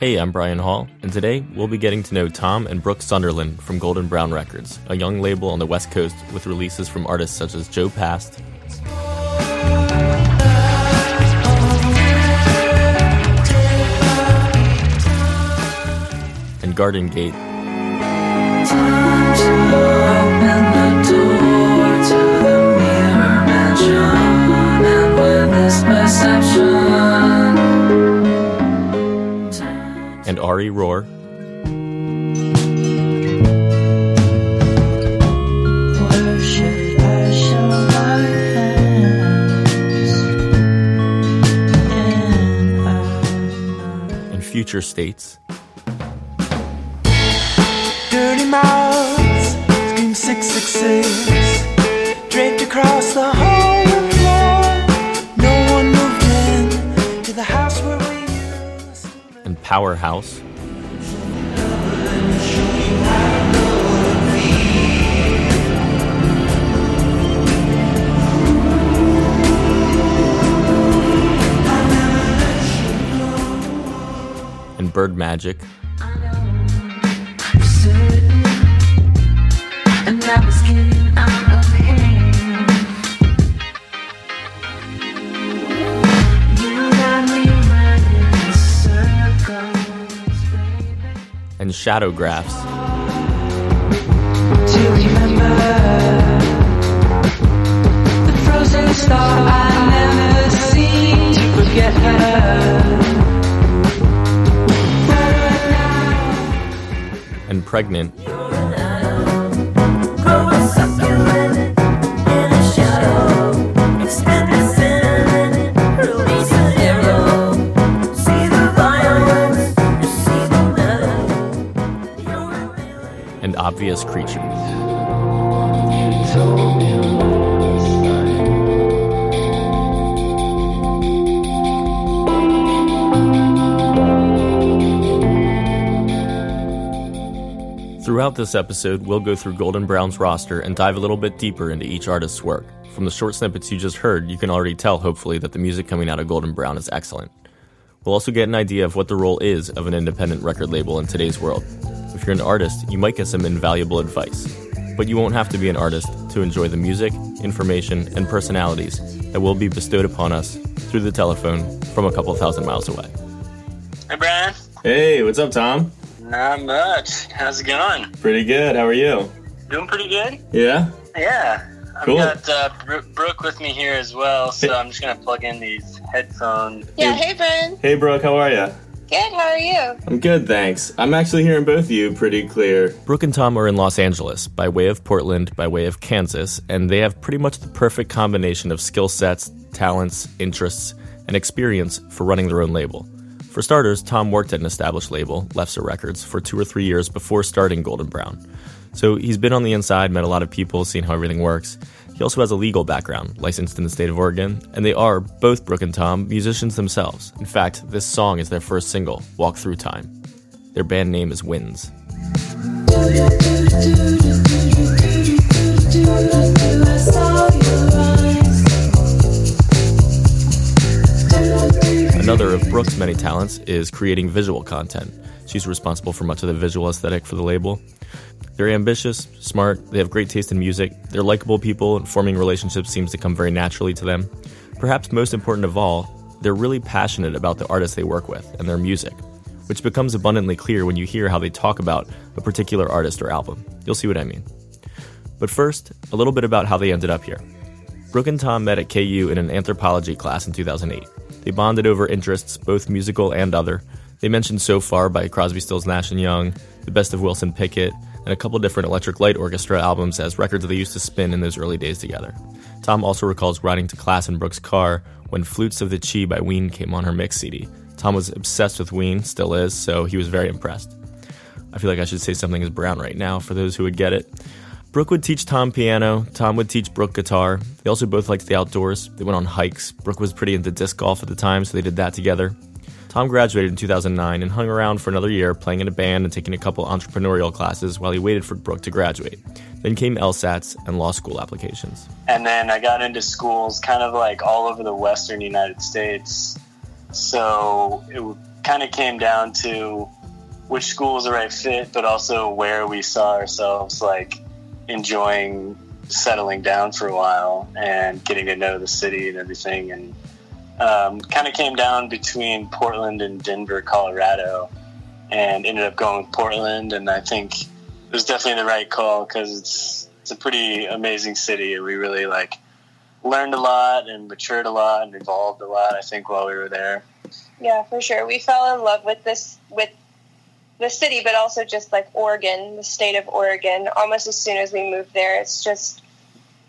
Hey, I'm Brian Hall, and today we'll be getting to know Thom and Brooke Sunderland from Golden Brown Records, a young label on the West Coast with releases from artists such as Jo Passed, and Garden Gate. and Ari Roar. and in Future States. Dirty mouths, scream 666, draped across the hall PWRHAUS. And Berdmajik. To forget her. and Pregnant. Obvious Creatures. Throughout this episode, we'll go through Golden Brown's roster and dive a little bit deeper into each artist's work. From the short snippets you just heard, you can already tell, hopefully, that the music coming out of Golden Brown is excellent. We'll also get an idea of what the role is of an independent record label in today's world. If you're an artist, you might get some invaluable advice. But you won't have to be an artist to enjoy the music, information, and personalities that will be bestowed upon us through the telephone from a couple thousand miles away. Hey, Brian. Hey, what's up, Thom? Not much. How's it going? Pretty good. How are you? Doing pretty good? Yeah? Yeah. I've Cool. got uh, Bro- Brooke with me here as well, so I'm just going to plug in these headphones. Yeah, hey Ben. Hey, Brooke, how are you? Good, how are you? I'm good, thanks. I'm actually hearing both of you pretty clear. Brooke and Thom are in Los Angeles, by way of Portland, by way of Kansas, and they have pretty much the perfect combination of skill sets, talents, interests, and experience for running their own label. For starters, Thom worked at an established label, Lefse Records, for two or three years before starting Golden Brown. So he's been on the inside, met a lot of people, seen how everything works. He also has a legal background, licensed in the state of Oregon, and they are, both Brooke and Thom, musicians themselves. In fact, this song is their first single, Walk Through Time. Their band name is Winds. Another of Brooke's many talents is creating visual content. She's responsible for much of the visual aesthetic for the label. They're ambitious, smart, they have great taste in music, they're likable people, and forming relationships seems to come very naturally to them. Perhaps most important of all, they're really passionate about the artists they work with and their music, which becomes abundantly clear when you hear how they talk about a particular artist or album. You'll see what I mean. But first, a little bit about how they ended up here. Brooke and Thom met at KU in an anthropology class in 2008. They bonded over interests, both musical and other. They mentioned So Far by Crosby, Stills, Nash & Young, The Best of Wilson Pickett, and a couple different Electric Light Orchestra albums as records they used to spin in those early days together. Thom also recalls riding to class in Brooke's car when Flutes of the Chi by Ween came on her mix CD. Thom was obsessed with Ween, still is, so he was very impressed. I feel like I should say something is brown right now for those who would get it. Brooke would teach Thom piano, Thom would teach Brooke guitar. They also both liked the outdoors. They went on hikes. Brooke was pretty into disc golf at the time, so they did that together. Thom graduated in 2009 and hung around for another year playing in a band and taking a couple entrepreneurial classes while he waited for Brooke to graduate. Then came LSATs and law school applications. And then I got into schools kind of like all over the western United States. So it kind of came down to which school was the right fit, but also where we saw ourselves like enjoying settling down for a while and getting to know the city and everything. And um, kind of came down between Portland and Denver, Colorado, and ended up going with Portland. And I think it was definitely the right call because it's it's a pretty amazing city, and we really like learned a lot and matured a lot and evolved a lot. I think while we were there. Yeah, for sure. We fell in love with this with the city, but also just like Oregon, the state of Oregon. Almost as soon as we moved there, it's just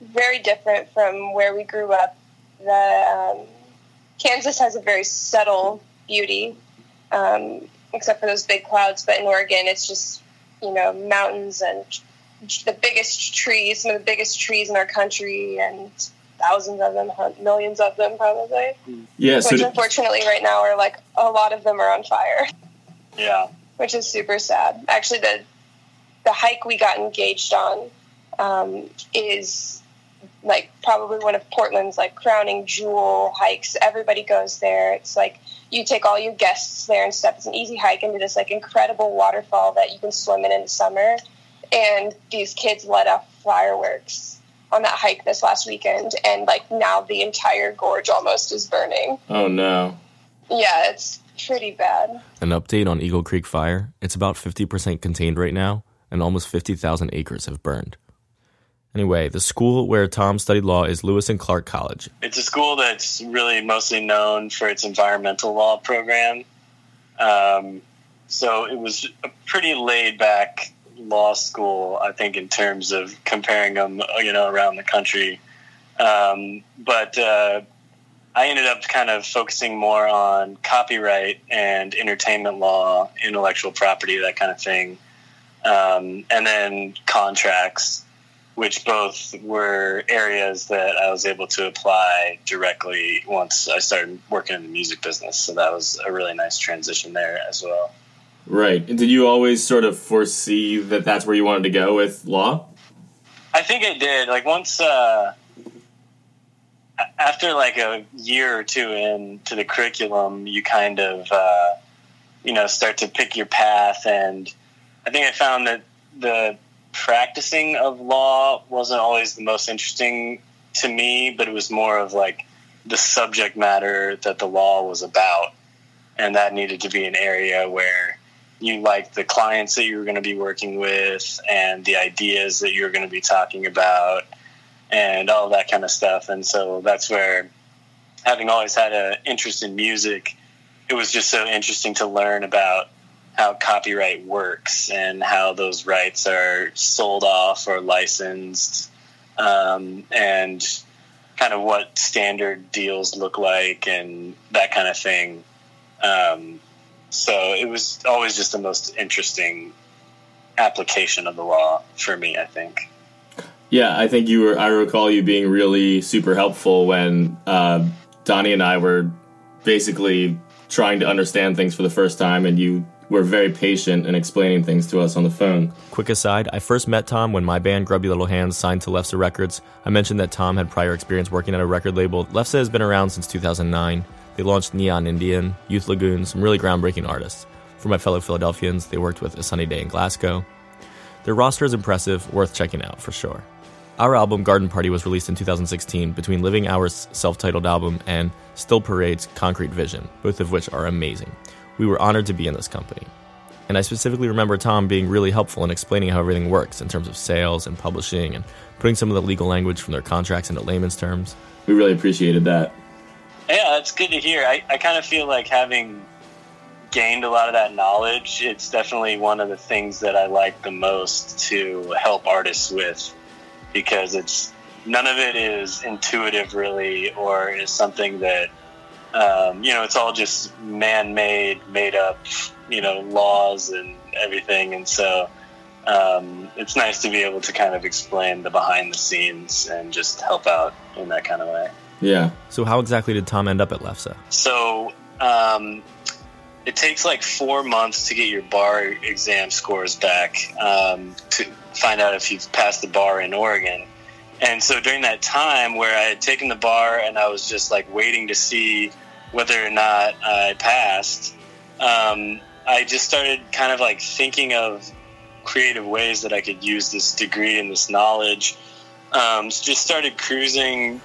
very different from where we grew up. The um, Kansas has a very subtle beauty, um, except for those big clouds. But in Oregon, it's just you know mountains and the biggest trees, some of the biggest trees in our country, and thousands of them, millions of them, probably. Yeah. So Which d- unfortunately, right now, are like a lot of them are on fire, Yeah. which is super sad. Actually, the the hike we got engaged on um, is like probably one of Portland's like crowning jewel hikes. Everybody goes there. It's like you take all your guests there and stuff. It's an easy hike into this like incredible waterfall that you can swim in in the summer. And these kids let off fireworks on that hike this last weekend, and like now the entire gorge almost is burning. oh no. Yeah, it's pretty bad. An update on Eagle Creek Fire. It's about 50% contained right now, and almost 50,000 acres have burned. Anyway, the school where Thom studied law is Lewis and Clark College. It's a school that's really mostly known for its environmental law program. Um, so it was a pretty laid back law school, I think, in terms of comparing them, you know, around the country. Um, but uh, I ended up kind of focusing more on copyright and entertainment law, intellectual property, that kind of thing, um, and then contracts which both were areas that I was able to apply directly once I started working in the music business. So that was a really nice transition there as well. Right. Did you always sort of foresee that that's where you wanted to go with law? I think I did. Like once, uh, after like a year or two into the curriculum, you kind of, uh, you know, start to pick your path. And I think I found that the practicing of law wasn't always the most interesting to me, but it was more of like the subject matter that the law was about. And that needed to be an area where you liked the clients that you were going to be working with and the ideas that you were going to be talking about and all that kind of stuff. And so that's where, having always had an interest in music, it was just so interesting to learn about how copyright works and how those rights are sold off or licensed um, and kind of what standard deals look like and that kind of thing. Um, so it was always just the most interesting application of the law for me, I think. Yeah, I think you were. I recall you being really super helpful when uh, Donnie and I were basically trying to understand things for the first time, and you were very patient in explaining things to us on the phone. Quick aside, I first met Thom when my band Grubby Little Hands signed to Lefse Records. I mentioned that Thom had prior experience working at a record label. Lefse has been around since 2009. They launched Neon Indian, Youth Lagoon, some really groundbreaking artists. For my fellow Philadelphians, they worked with A Sunny Day in Glasgow. Their roster is impressive, worth checking out for sure. Our album Garden Party was released in 2016 between Living Hours' self titled album and Still Parade's Concrete Vision, both of which are amazing. We were honored to be in this company. And I specifically remember Thom being really helpful in explaining how everything works in terms of sales and publishing and putting some of the legal language from their contracts into layman's terms. We really appreciated that. Yeah, that's good to hear. I, I kind of feel like having gained a lot of that knowledge, it's definitely one of the things that I like the most to help artists with because it's none of it is intuitive really or is something that um, you know it's all just man-made made up you know laws and everything and so um, it's nice to be able to kind of explain the behind the scenes and just help out in that kind of way Yeah. So, how exactly did Thom end up at Lefse? so um, it takes like four months to get your bar exam scores back um, to find out if you've passed the bar in Oregon. And so during that time where I had taken the bar and I was just like waiting to see whether or not I passed, um, I just started kind of like thinking of creative ways that I could use this degree and this knowledge. Um, so just started cruising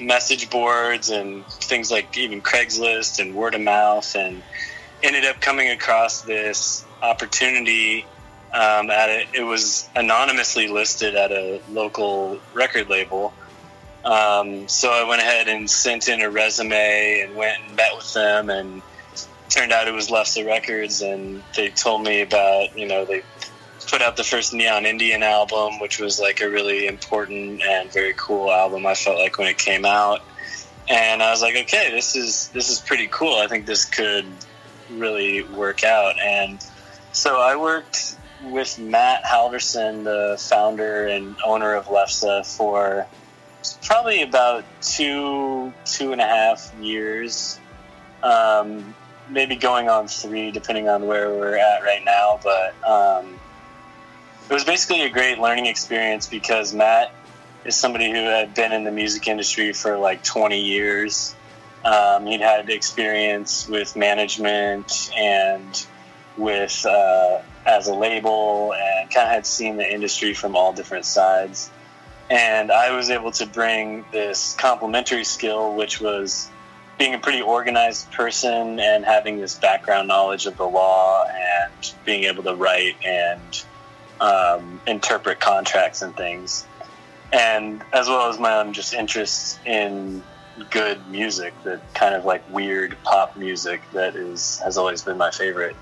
message boards and things like even Craigslist and word of mouth, and ended up coming across this opportunity. Um, at a, it was anonymously listed at a local record label. Um, so I went ahead and sent in a resume and went and met with them, and turned out it was Lefse Records, and they told me about you know they put out the first Neon Indian album, which was like a really important and very cool album. I felt like when it came out, and I was like, okay, this is this is pretty cool. I think this could really work out, and so I worked with Matt Halverson, the founder and owner of Lefse, for probably about two two and a half years. Um, maybe going on three, depending on where we're at right now. But um, it was basically a great learning experience because Matt is somebody who had been in the music industry for like 20 years. Um, he'd had experience with management and with uh, as a label, and kind of had seen the industry from all different sides. And I was able to bring this complementary skill, which was being a pretty organized person and having this background knowledge of the law and being able to write and um, interpret contracts and things, and as well as my own just interests in good music, that kind of like weird pop music that is has always been my favorite.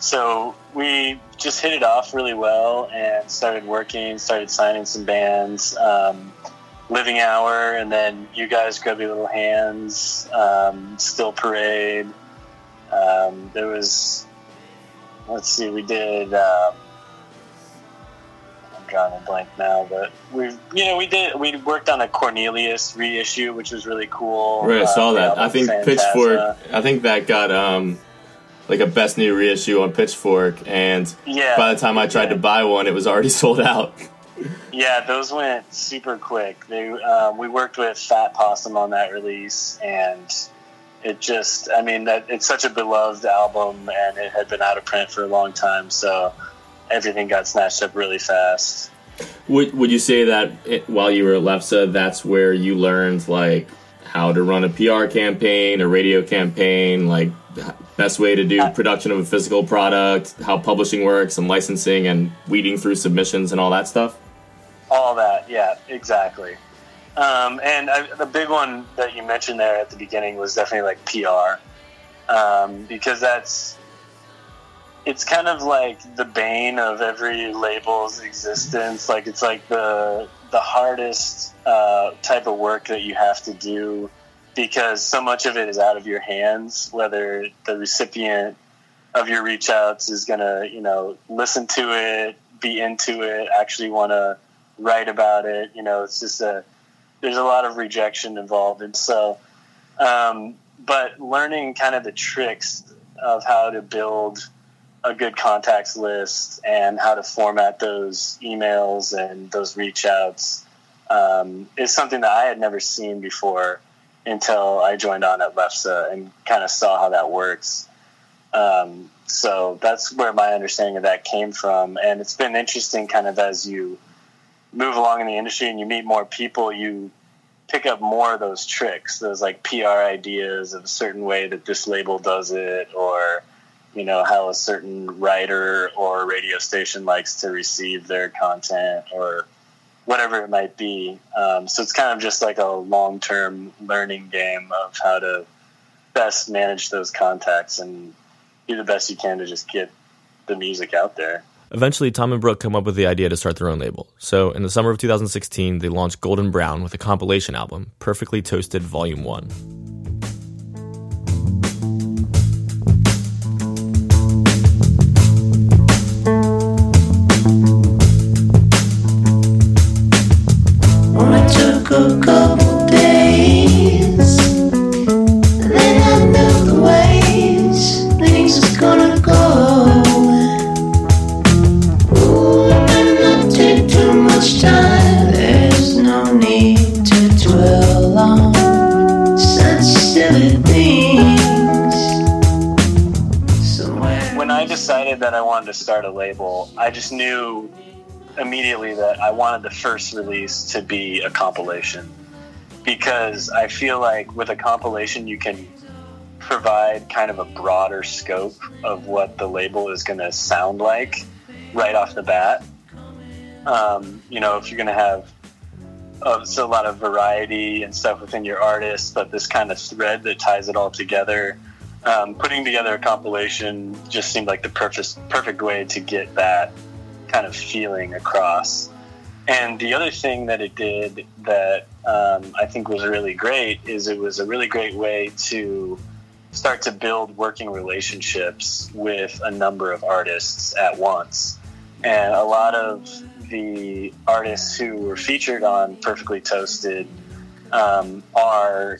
So we just hit it off really well and started working, started signing some bands. Um, Living Hour, and then you guys, Grubby Little Hands, um, Still Parade. Um, there was, let's see, we did. Um, I'm drawing a blank now, but we, you know, we did. We worked on a Cornelius reissue, which was really cool. Right, I Uh, saw the that. I think. Pitchfork. I think that got um like a best new reissue on Pitchfork, and Yeah. by the time I tried to buy one, it was already sold out. Yeah, those went super quick. They um, we worked with Fat Possum on that release, and it just I mean that it's such a beloved album, and it had been out of print for a long time, so everything got snatched up really fast. Would Would you say that it, while you were at Lefse, that's where you learned like how to run a PR campaign, a radio campaign, like best way to do production of a physical product, how publishing works, and licensing, and weeding through submissions and all that stuff? All that, yeah, exactly. Um, and I, the big one that you mentioned there at the beginning was definitely like PR, um, because that's it's kind of like the bane of every label's existence. Like it's like the the hardest uh, type of work that you have to do because so much of it is out of your hands. Whether the recipient of your reach outs is gonna, you know, listen to it, be into it, actually want to write about it. You know, it's just a there's a lot of rejection involved, and so. Um, but learning kind of the tricks of how to build a good contacts list and how to format those emails and those reach outs um, is something that I had never seen before until I joined on at Lefse and kind of saw how that works. Um, so that's where my understanding of that came from. And it's been interesting kind of as you move along in the industry and you meet more people, you pick up more of those tricks, those like PR ideas of a certain way that this label does it, or you know how a certain writer or radio station likes to receive their content, or whatever it might be. Um, so it's kind of just like a long term learning game of how to best manage those contacts and do the best you can to just get the music out there. Eventually, Thom and Brooke come up with the idea to start their own label. So, in the summer of 2016, they launched Golden Brown with a compilation album, Perfectly Toasted Volume 1. Knew immediately that I wanted the first release to be a compilation because I feel like with a compilation you can provide kind of a broader scope of what the label is going to sound like right off the bat. Um, you know, if you're going to have uh, so a lot of variety and stuff within your artist, but this kind of thread that ties it all together. Um, putting together a compilation just seemed like the perfect perfect way to get that kind of feeling across. And the other thing that it did that um, I think was really great is it was a really great way to start to build working relationships with a number of artists at once. And a lot of the artists who were featured on Perfectly Toasted um, are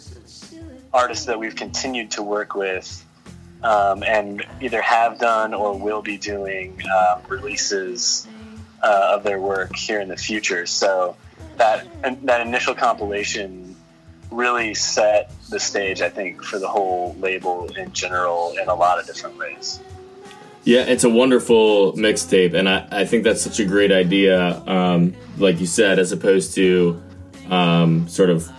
artists that we've continued to work with um, and either have done or will be doing um, releases uh, of their work here in the future. So that that initial compilation really set the stage, I think, for the whole label in general in a lot of different ways. Yeah, it's a wonderful mixtape, and I, I think that's such a great idea. Um, like you said, as opposed to um, sort of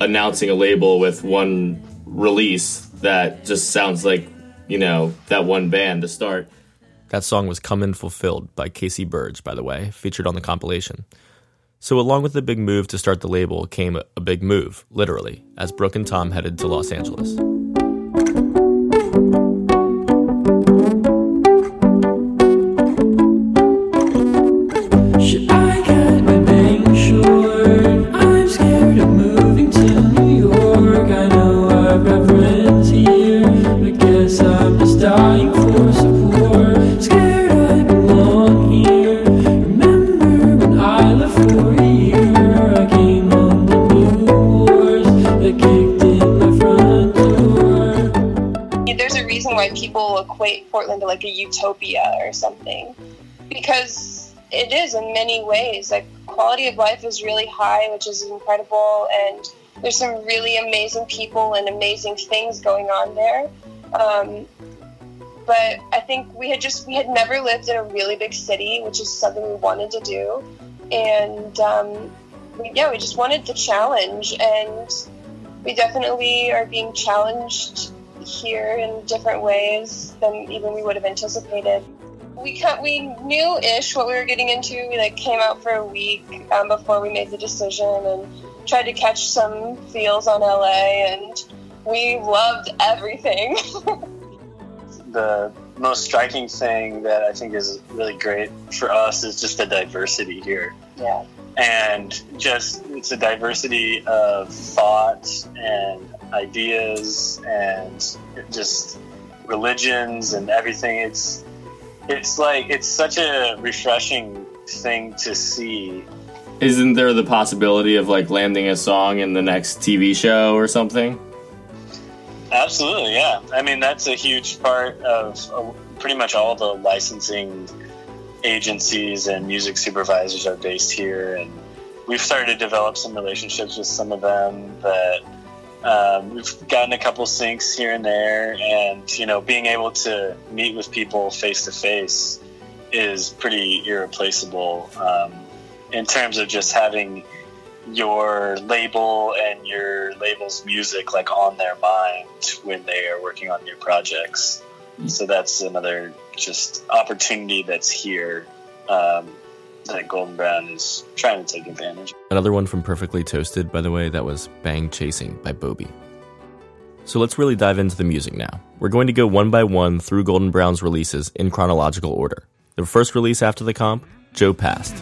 announcing a label with one release that just sounds like you know that one band to start. That song was Come In Fulfilled by Casey Burge, by the way, featured on the compilation. So, along with the big move to start the label came a big move, literally, as Brooke and Thom headed to Los Angeles. Equate Portland to like a utopia or something. Because it is in many ways. Like quality of life is really high which is incredible and there's some really amazing people and amazing things going on there. Um, but i think we had just we had never lived in a really big city which is something we wanted to do. And um, we, yeah we just wanted the challenge and we definitely are being challenged here in different ways than even we would have anticipated. We cut, we knew ish what we were getting into. We like came out for a week um, before we made the decision and tried to catch some feels on LA, and we loved everything. The most striking thing that I think is really great for us is just the diversity here. yeah, and just it's a diversity of thought and ideas and just religions and everything. It's it's like it's such a refreshing thing to see. Isn't there the possibility of like landing a song in the next TV show or something? absolutely yeah. I mean that's a huge part of uh, pretty much all the licensing agencies and music supervisors are based here and we've started to develop some relationships with some of them that um, we've gotten a couple syncs here and there and you know being able to meet with people face to face is pretty irreplaceable um, in terms of just having your label and your label's music like on their mind when they are working on new projects. So that's another just opportunity that's here um, that golden brown is trying to take advantage. Another one from Perfectly Toasted, by the way, that was Bang Chasing by Bobby. So let's really dive into the music now. We're going to go one by one through Golden Brown's releases in chronological order. The first release after the comp, Jo Passed.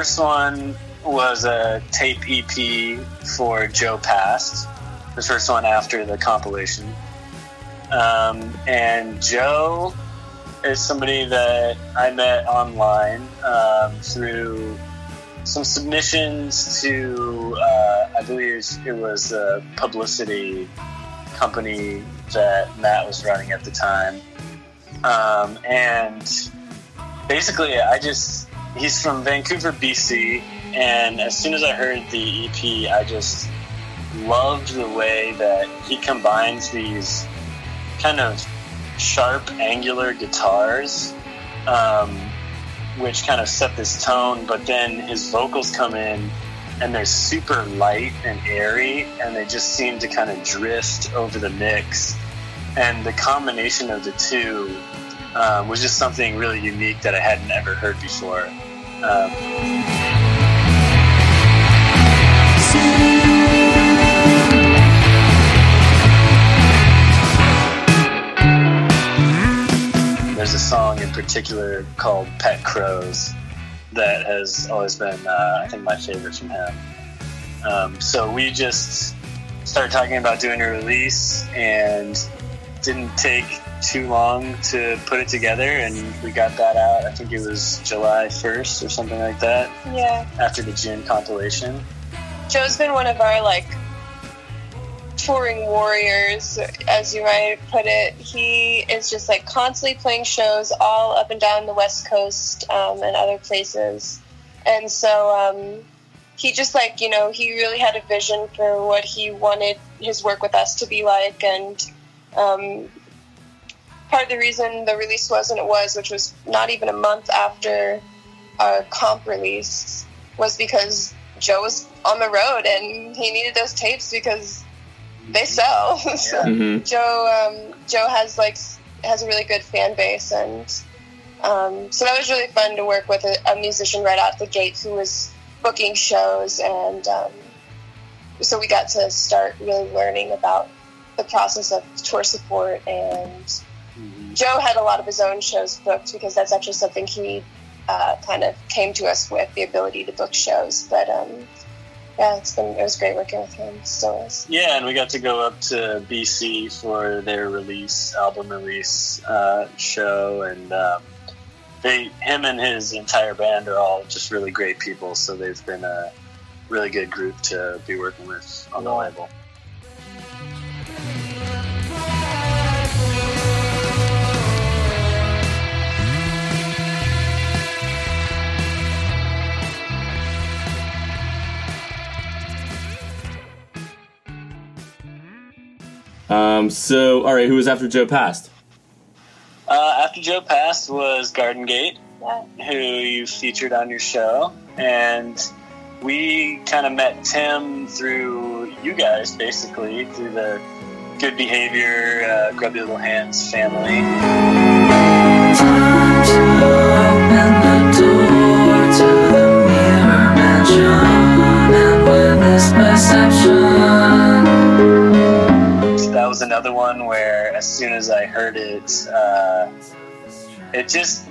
First one was a tape EP for Jo Passed, the first one after the compilation. Um, and Jo is somebody that I met online um, through some submissions to, uh, I believe it was a publicity company that Matt was running at the time. um, and basically, I just he's from Vancouver, BC, and as soon as I heard the EP, I just loved the way that he combines these kind of sharp, angular guitars, um, which kind of set this tone. But then his vocals come in, and they're super light and airy, and they just seem to kind of drift over the mix. And the combination of the two um, was just something really unique that I hadn't ever heard before. Um, there's a song in particular called Pet Crows that has always been, uh, I think, my favorite from him. Um, so we just started talking about doing a release and didn't take too long to put it together and we got that out i think it was july 1st or something like that Yeah. after the june compilation Jo's been one of our like touring warriors, as you might put it. He is just like constantly playing shows all up and down the West Coast um, and other places. And so um, he just like, you know, he really had a vision for what he wanted his work with us to be like. And um, part of the reason the release wasn't it was, which was not even a month after our comp release, was because Jo was on the road and he needed those tapes because they sell. so Mhm. Jo um, Jo has like has a really good fan base and um, so that was really fun to work with a, a musician right out the gate who was booking shows and um, so we got to start really learning about the process of tour support and Jo had a lot of his own shows booked because that's actually something he uh, kind of came to us with the ability to book shows. But um, yeah, it's been it was great working with him. Still is. yeah and we got to go up to bc for their release album release uh, show and um, they him and his entire band are all just really great people so they've been a really good group to be working with on the label Um, so, all right, who was after Jo Passed? Uh, after Jo Passed was Garden Gate, Yeah. who you featured on your show, and we kind of met Tim through you guys, basically through the Good Behavior, uh, Grubby Little Hands family. Another one where, as soon as I heard it, uh, it just.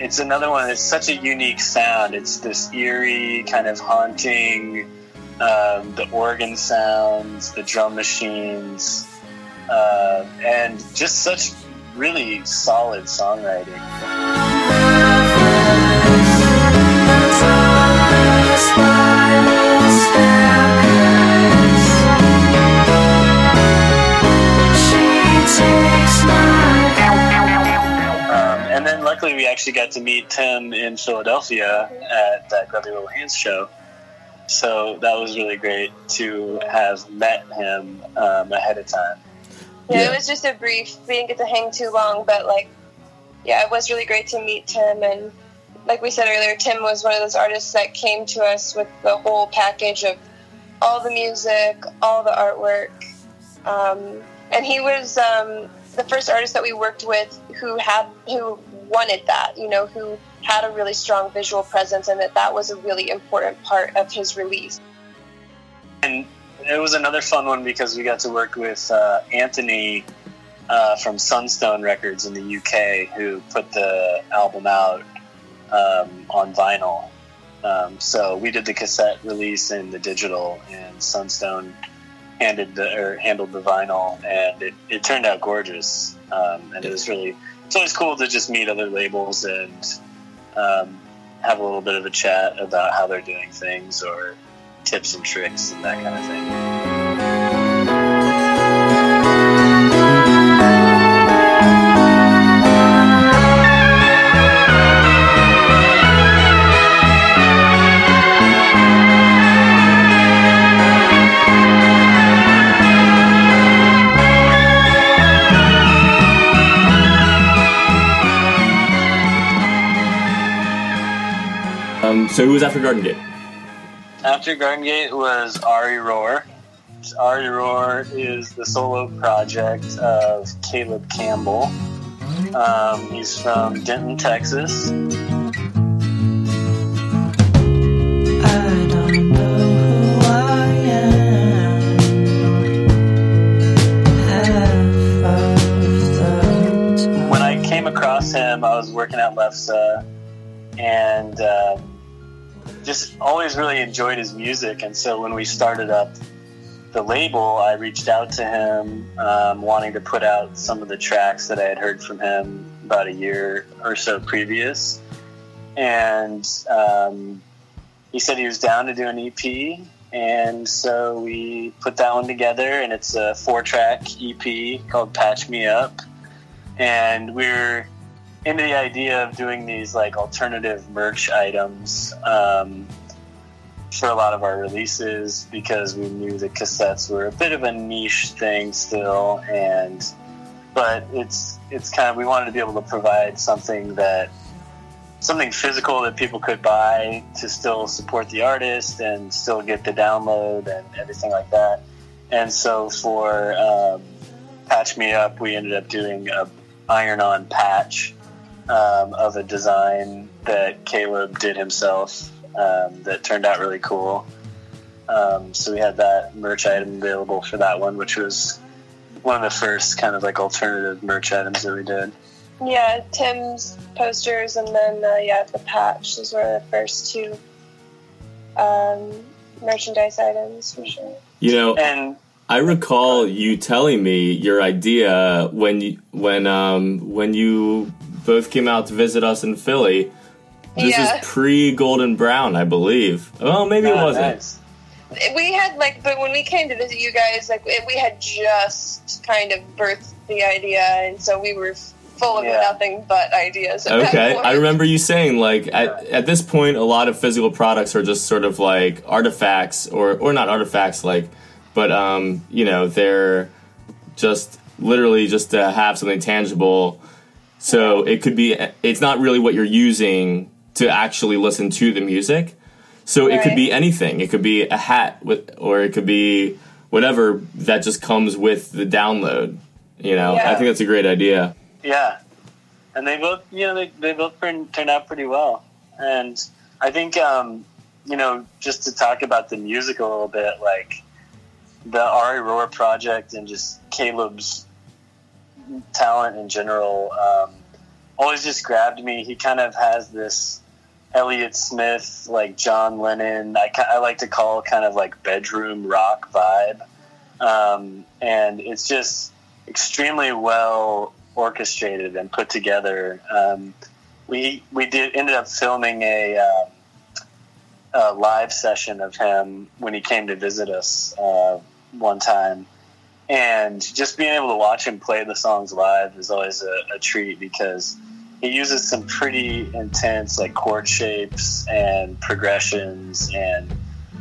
It's another one. It's such a unique sound. It's this eerie, kind of haunting, um, the organ sounds, the drum machines, uh, and just such really solid songwriting. Luckily we actually got to meet Tim in Philadelphia at that Grubby Little Hands show. So that was really great to have met him um, ahead of time. Yeah, Yeah. it was just a brief. We didn't get to hang too long, but like, yeah, it was really great to meet Tim. And like we said earlier, Tim was one of those artists that came to us with the whole package of all the music, all the artwork, um, and he was um, the first artist that we worked with who had who wanted that. You know, who had a really strong visual presence, and that that was a really important part of his release. And it was another fun one because we got to work with uh, Anthony uh, from Sunstone Records in the UK, who put the album out um, on vinyl. Um, so we did the cassette release and the digital, and Sunstone handed the or handled the vinyl, and it, it turned out gorgeous. Um, and it was really it's always cool to just meet other labels and um, have a little bit of a chat about how they're doing things or tips and tricks and that kind of thing. So who was after Garden Gate? After Garden Gate was Ari Roar. Ari Roar is the solo project of Caleb Campbell. Um, he's from Denton, Texas. I don't know who I am. Half of the time. when I came across him, I was working at Lefse and um, just always really enjoyed his music. And so when we started up the label, I reached out to him, um, wanting to put out some of the tracks that I had heard from him about a year or so previous. And um, he said he was down to do an EP. And so we put that one together, and it's a four track EP called Patch Me Up and we are into the idea of doing these like alternative merch items um, for a lot of our releases because we knew the cassettes were a bit of a niche thing still and but it's it's kind of we wanted to be able to provide something that something physical that people could buy to still support the artist and still get the download and everything like that. And so for um, patch me up we ended up doing a iron on patch um, of a design that caleb did himself um, that turned out really cool um, so we had that merch item available for that one which was one of the first kind of like alternative merch items that we did Yeah, Tim's posters and then uh, yeah, the patch. Those were the first two um, merchandise items for sure. You know, and I recall you telling me your idea when you when um when you both came out to visit us in Philly. This Yeah. is pre Golden Brown, I believe. Well, maybe it Ah, wasn't. nice. We had like, but when we came to visit you guys, like it- we had just kind of birthed the idea, and so we were full of Yeah. nothing but ideas. At that Okay, point. I remember you saying like at, at this point, a lot of physical products are just sort of like artifacts, or or not artifacts, like, but um, you know, they're just literally just to have something tangible. So it could be, it's not really what you're using to actually listen to the music. So it could be anything. It could be a hat with, or it could be whatever that just comes with the download. You know, I think that's a great idea. Yeah, and they both, you know, they, they both turned, turned out pretty well. And I think, um, you know, just to talk about the music a little bit, like the Ari Roar project and just Caleb's talent in general, um, always just grabbed me. He kind of has this Elliott Smith, like John Lennon. I, I like to call kind of like bedroom rock vibe, um, and it's just extremely well orchestrated and put together. Um, we we did ended up filming a, um, a live session of him when he came to visit us uh, one time, and just being able to watch him play the songs live is always a, a treat because he uses some pretty intense like chord shapes and progressions. And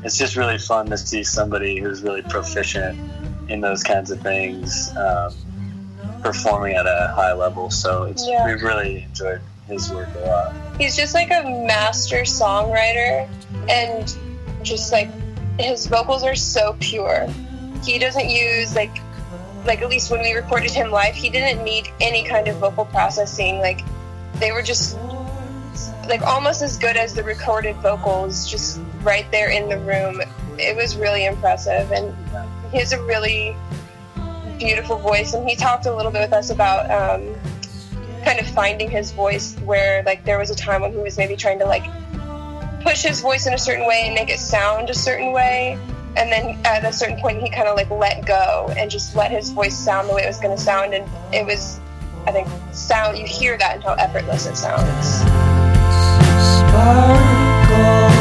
it's just really fun to see somebody who's really proficient in those kinds of things um, performing at a high level. So it's Yeah. we've really enjoyed his work a lot. He's just like a master songwriter. And just like his vocals are so pure he doesn't use like like at least when we recorded him live he didn't need any kind of vocal processing. Like they were just like almost as good as the recorded vocals just right there in the room. It was really impressive. And he has a really beautiful voice. And he talked a little bit with us about um, kind of finding his voice where like there was a time when he was maybe trying to like push his voice in a certain way and make it sound a certain way and then at a certain point he kind of like let go and just let his voice sound the way it was going to sound. And it was i think sound you hear that and how effortless it sounds. Sparkle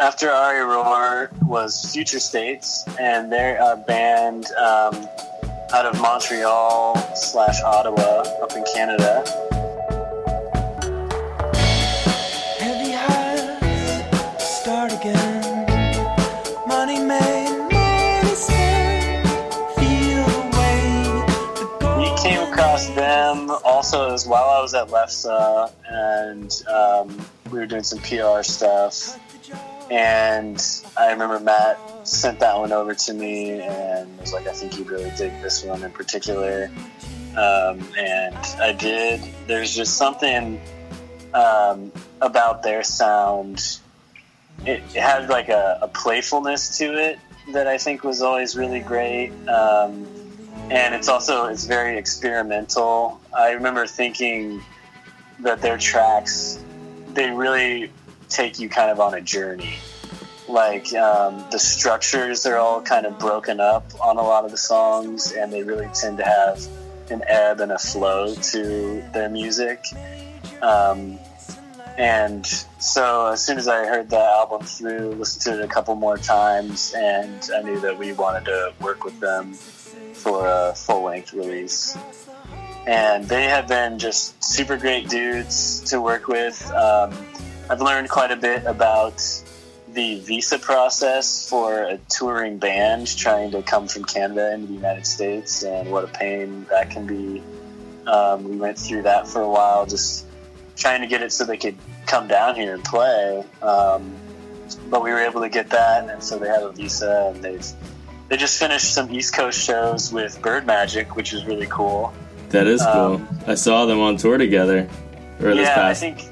after Ari Roar was Future States, and they're a band um, out of Montreal slash Ottawa up in Canada. Heavy highs start again. Money made, money spent. Feel the weight. The gold We came across them also as while I was at Lefse, and um, we were doing some PR stuff. And I remember Matt sent that one over to me and was like, I think you'd really dig this one in particular. Um, and I did. There's just something um, about their sound. It, it had like a, a playfulness to it that I think was always really great. Um, and it's also it's very experimental. I remember thinking that their tracks they really take you kind of on a journey. Like um, the structures are all kind of broken up on a lot of the songs, and they really tend to have an ebb and a flow to their music. Um, and so as soon as I heard the album through, listened to it a couple more times, and I knew that we wanted to work with them for a full length release. And they have been just super great dudes to work with. Um, I've learned quite a bit about the visa process for a touring band trying to come from Canada into the United States and what a pain that can be. Um, we went through that for a while, just trying to get it so they could come down here and play. Um, but we were able to get that, and so they have a visa, and they've they just finished some East Coast shows with Berdmajik, which is really cool. That is cool. Um, I saw them on tour together. Yeah, I past think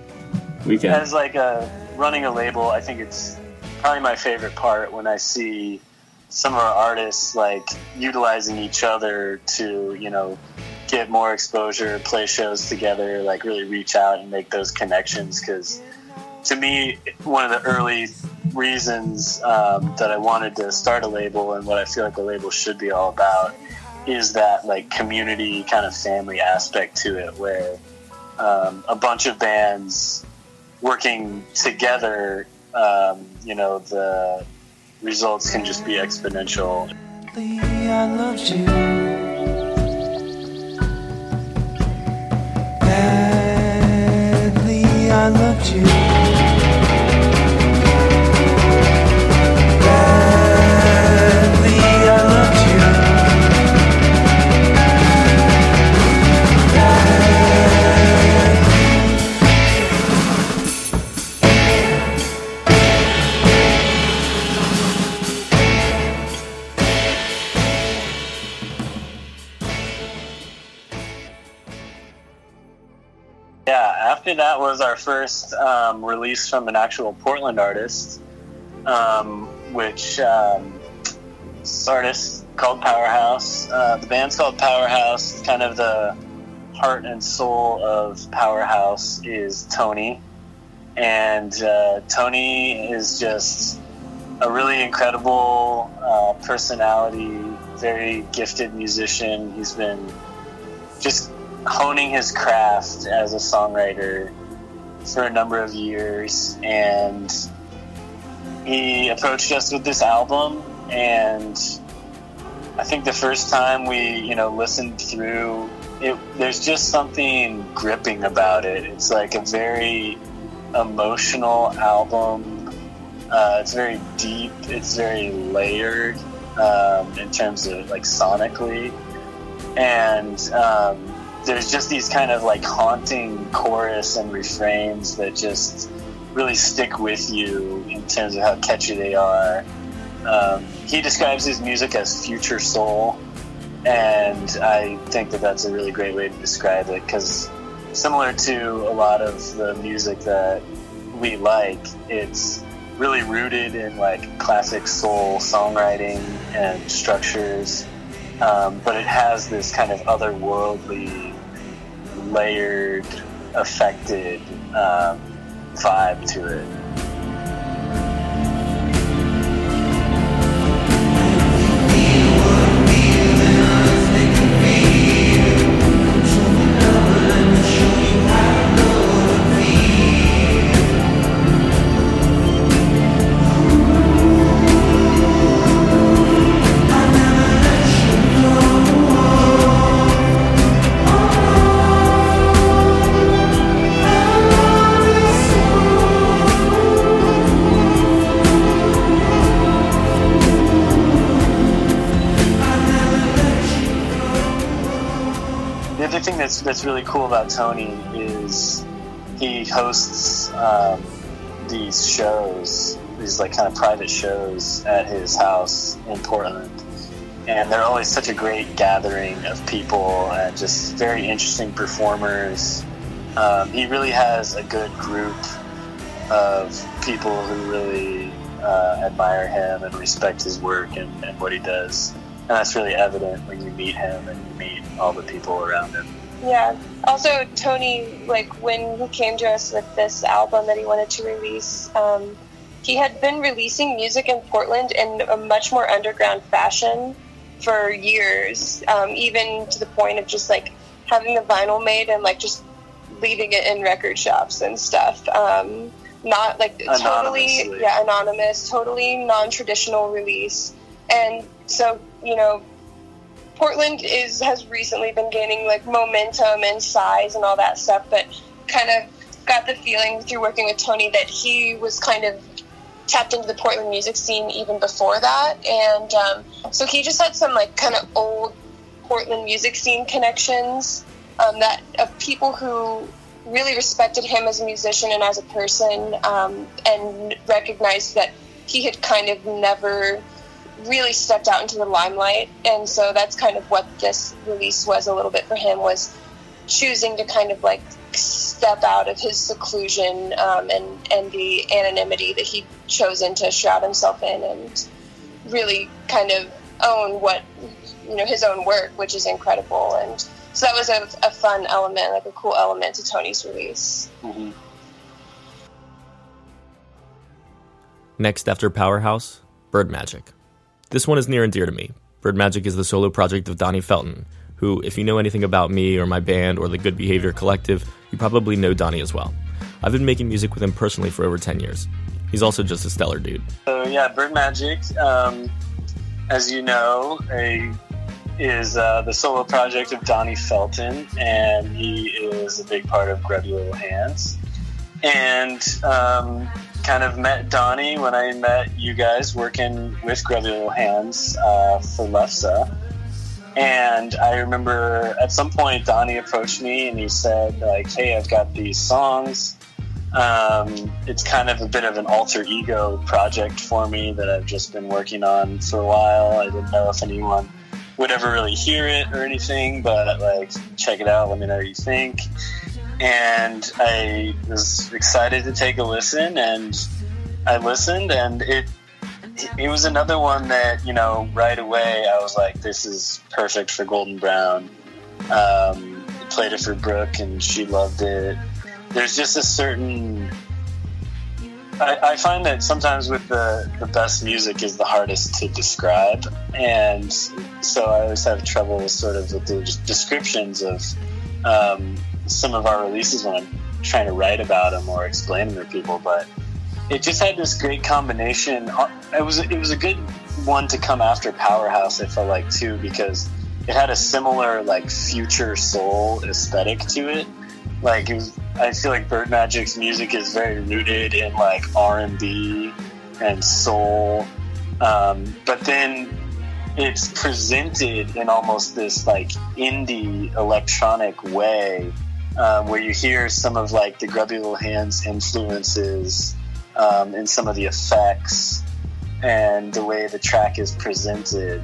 weekend. as like a running a label, I think it's probably my favorite part when I see some of our artists like utilizing each other to you know get more exposure, play shows together, like really reach out and make those connections. Because to me, one of the early reasons um, that I wanted to start a label and what I feel like a label should be all about is that like community kind of family aspect to it, where um, a bunch of bands working together, um, you know, the results can just be exponential. I loved you. Badly, I loved you. That was our first um, release from an actual Portland artist, um, which um, artist called PWRHAUS. Uh, the band's called PWRHAUS. Kind of the heart and soul of PWRHAUS is Tony, and uh, Tony is just a really incredible uh, personality, very gifted musician. He's been just honing his craft as a songwriter for a number of years and he approached us with this album and I think the first time we, you know, listened through it there's just something gripping about it. It's like a very emotional album. Uh, it's very deep. It's very layered um, in terms of like sonically, and um, there's just these kind of like haunting chorus and refrains that just really stick with you in terms of how catchy they are. Um, he describes his music as future soul, and I think that that's a really great way to describe it because similar to a lot of the music that we like, it's really rooted in like classic soul songwriting and structures, um, but it has this kind of otherworldly, layered, affected um, vibe to it. That's that's really cool about Tony is he hosts um, these shows, these like kind of private shows at his house in Portland, and they're always such a great gathering of people and just very interesting performers. Um, he really has a good group of people who really uh, admire him and respect his work and, and what he does. And that's really evident when you meet him and you meet all the people around him. Yeah. Also, Tony, like when he came to us with this album that he wanted to release, um, he had been releasing music in Portland in a much more underground fashion for years, um, even to the point of just like having the vinyl made and like just leaving it in record shops and stuff. Um, not like totally, yeah, anonymous, totally non-traditional release, and so you know Portland is has recently been gaining like momentum and size and all that stuff, but kind of got the feeling through working with Tony that he was kind of tapped into the Portland music scene even before that, and um, so he just had some like kind of old Portland music scene connections um, that of people who really respected him as a musician and as a person, um, and recognized that he had kind of never really stepped out into the limelight and so that's kind of what this release was a little bit for him was choosing to kind of like step out of his seclusion um, and and the anonymity that he'd chosen to shroud himself in and really kind of own what you know his own work which is incredible and so that was a, a fun element like a cool element to tony's release Mhm. Next after PWRHAUS, Bird Magic. This one is near and dear to me. Berdmajik is the solo project of Donnie Felton, who, if you know anything about me or my band or the Good Behavior Collective, you probably know Donnie as well. I've been making music with him personally for over 10 years. He's also just a stellar dude. So yeah, Berdmajik, um, as you know, a, is uh, the solo project of Donnie Felton, and he is a big part of Grubby Little Hands. And um, kind of met Donnie when I met you guys working with Grubby Little Hands uh, for Lefse. And I remember at some point Donnie approached me and he said, like, hey, I've got these songs. Um, it's kind of a bit of an alter ego project for me that I've just been working on for a while. I didn't know if anyone would ever really hear it or anything, but like, check it out. Let me know what you think. And I was excited to take a listen, and I listened, and it it was another one that you know right away I was like, this is perfect for Golden Brown. Um, played it for Brooke, and she loved it. There's just a certain. I, I find that sometimes with the, the best music is the hardest to describe, and so I always have trouble sort of with the descriptions of um, some of our releases when I'm trying to write about them or explain them to people. But it just had this great combination. It was it was a good one to come after PWRHAUS. I felt like too because it had a similar like future soul aesthetic to it. Like it was, I feel like Berdmajik's music is very rooted in like R and B and soul, um, but then it's presented in almost this like indie electronic way, um, where you hear some of like the Grubby Little Hands influences um, in some of the effects and the way the track is presented.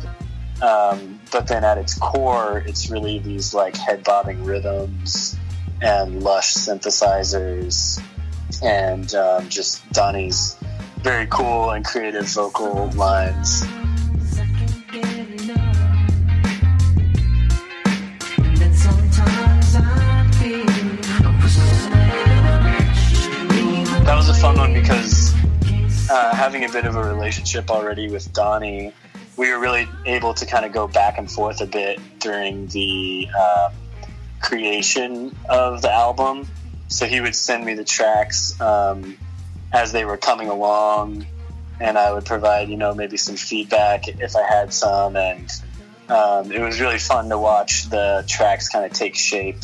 Um, but then at its core, it's really these like head bobbing rhythms and lush synthesizers and um, just Donnie's very cool and creative vocal lines. That was a fun one because uh, having a bit of a relationship already with Donnie, we were really able to kind of go back and forth a bit during the um, creation of the album. So he would send me the tracks um, as they were coming along, and I would provide, you know, maybe some feedback if I had some. And um, it was really fun to watch the tracks kind of take shape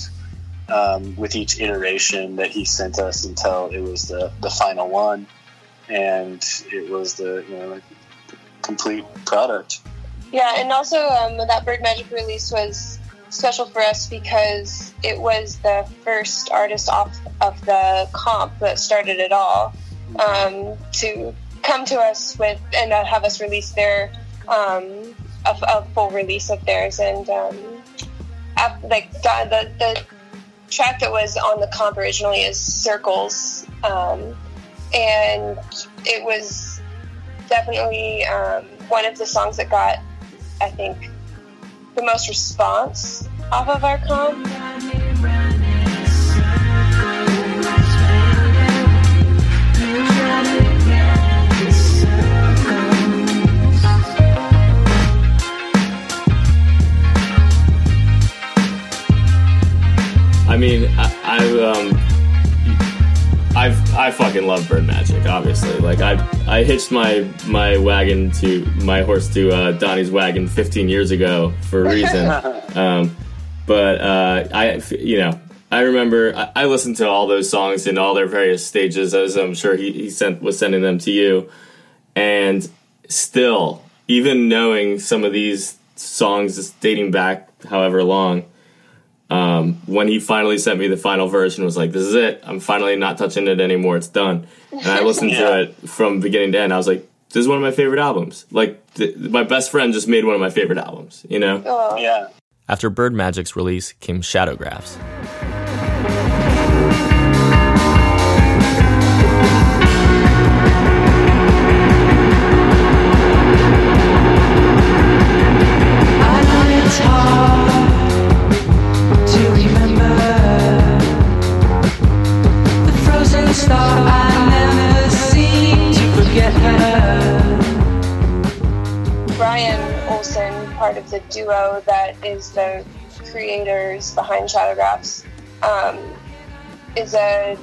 um, with each iteration that he sent us until it was the, the final one. And it was the, you know, complete product. Yeah, and also um, that Berdmajik release was special for us because it was the first artist off of the comp that started it all um, to come to us with and uh, have us release their um, a, a full release of theirs and um, ap- like the the track that was on the comp originally is Circles um, and it was definitely um, one of the songs that got I think the most response off of our comp. I, um, I've I fucking love Berdmajik. Obviously, like I I hitched my my wagon to my horse to uh, Donnie's wagon 15 years ago for a reason. um, but uh, I you know I remember I, I listened to all those songs in all their various stages, as I'm sure he, he sent was sending them to you, and still, even knowing some of these songs dating back however long um, when he finally sent me the final version was like this is it. I'm finally not touching it anymore. It's done. And i listened Yeah. to it from beginning to end. I was like this is one of my favorite albums. Like th- my best friend just made one of my favorite albums you know? Oh, Yeah. After Berdmajik's release came Shadowgraphs. Brian Olson, part of the duo that is the creators behind Shadowgraphs, um, is a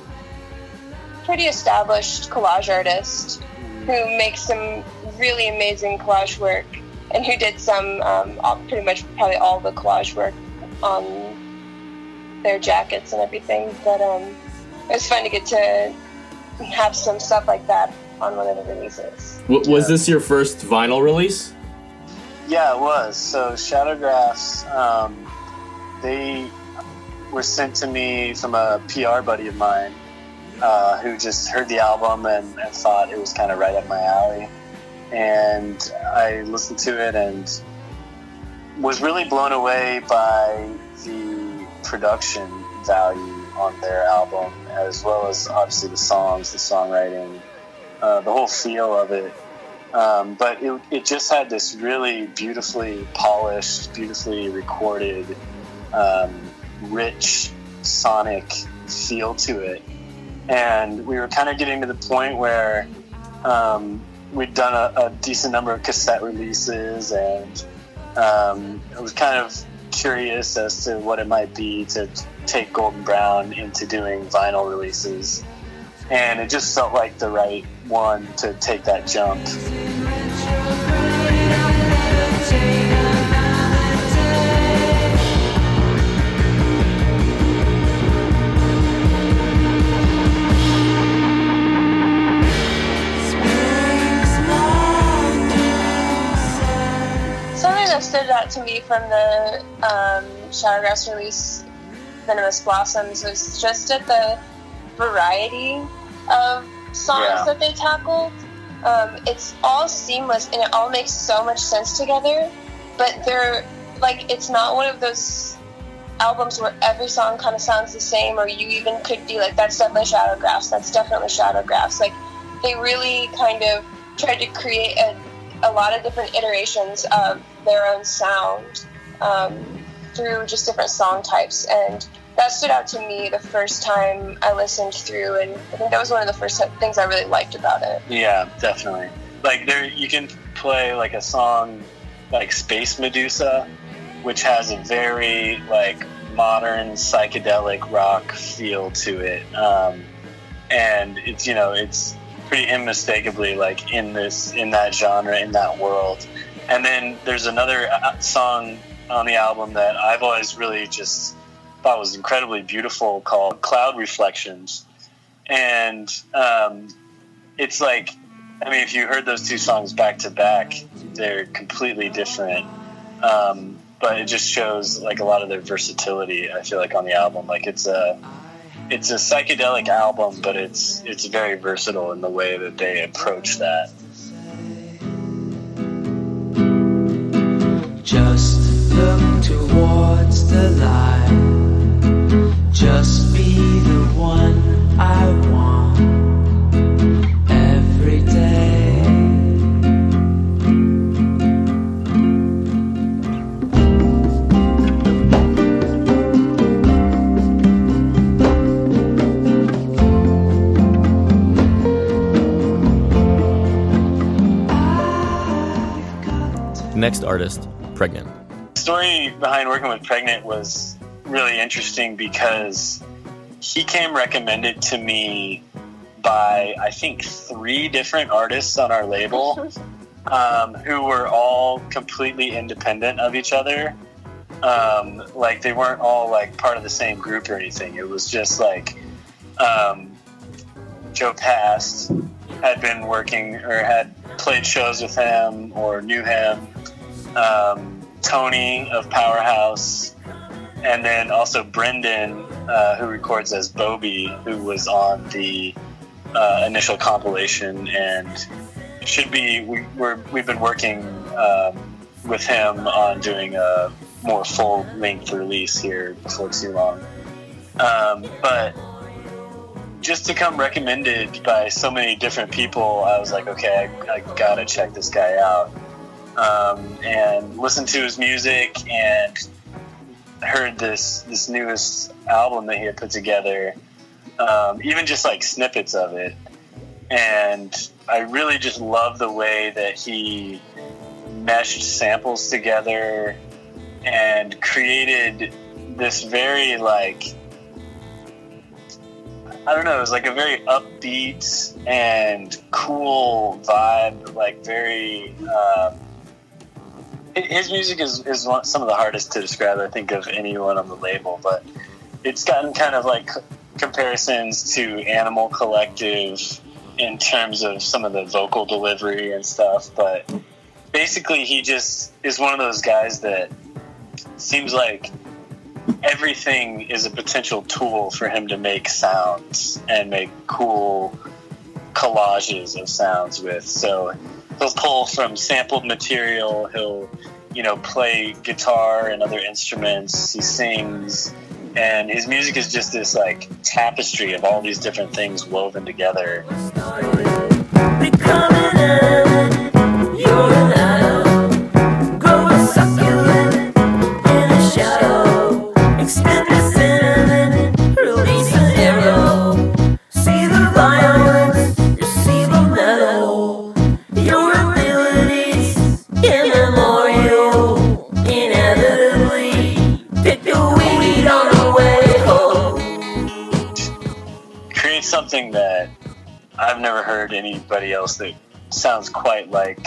pretty established collage artist who makes some really amazing collage work and who did some um, all, pretty much probably all the collage work on their jackets and everything. But um, it was fun to get to have some stuff like that on one of the releases. w- was this your first vinyl release Yeah, it was. So Shadowgraphs, um, they were sent to me from a PR buddy of mine uh, who just heard the album and, and thought it was kind of right up my alley. And I listened to it and was really blown away by the production value on their album, as well as obviously the songs, the songwriting, uh, the whole feel of it. Um, but it, it just had this really beautifully polished, beautifully recorded, um, rich sonic feel to it. And we were kind of getting to the point where um, we'd done a, a decent number of cassette releases, and um, I was kind of curious as to what it might be to take Golden Brown into doing vinyl releases. And it just felt like the right one to take that jump. Something that stood out to me from the um, Shadowgraphs release, Venomous Blossoms, was just at the variety of songs Yeah. that they tackled. Um, it's all seamless and it all makes so much sense together, but they're like, it's not one of those albums where every song kind of sounds the same, or you even could be like, that's definitely Shadowgraphs, that's definitely Shadowgraphs. Like, they really kind of tried to create a a lot of different iterations of their own sound um, through just different song types. And that stood out to me the first time I listened through, and I think that was one of the first things I really liked about it. Yeah, definitely. Like there, you can play like a song like Space Medusa, which has a very like modern psychedelic rock feel to it, um, and it's you know it's pretty unmistakably like in this in that genre in that world. And then there's another uh, song on the album that I've always really just thought was incredibly beautiful called Cloud Reflections, and um, it's like I mean, if you heard those two songs back to back, they're completely different. Um, but it just shows like a lot of their versatility. I feel like on the album, like it's a it's a psychedelic album, but it's it's very versatile in the way that they approach that. Light. Just be the one I want every day. Next artist, Pregnant. Story behind working with Pregnant was really interesting because he came recommended to me by I think three different artists on our label um, who were all completely independent of each other. Um, like they weren't all like part of the same group or anything. It was just like um, Jo Passed had been working or had played shows with him or knew him. Um, Tony of PWRHAUS, and then also Brendan, uh, who records as Bobby, who was on the uh, initial compilation and should be. We, we're, we've been working um, with him on doing a more full length release here before too long. Um, but just to come recommended by so many different people, I was like, okay, I, I gotta check this guy out. Um, and listened to his music and heard this this newest album that he had put together, um, even just like snippets of it, and I really just love the way that he meshed samples together and created this very like I don't know, it was like a very upbeat and cool vibe, like very. Um, his music is, is some of the hardest to describe, I think, of anyone on the label, but it's gotten kind of like comparisons to Animal Collective in terms of some of the vocal delivery and stuff. But basically, he just is one of those guys that seems like everything is a potential tool for him to make sounds and make cool collages of sounds with. So he'll pull from sampled material. He'll, you know, play guitar and other instruments. He sings, and his music is just this like tapestry of all these different things woven together. Something that I've never heard anybody else that sounds quite like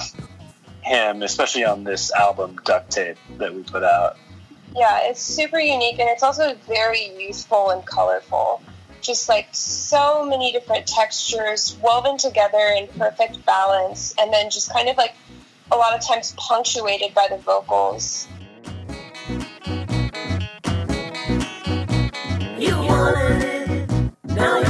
him, especially on this album Duct Tape that we put out. Yeah, it's super unique and it's also very youthful and colorful. Just like so many different textures woven together in perfect balance, and then just kind of like a lot of times punctuated by the vocals. You wanted it, now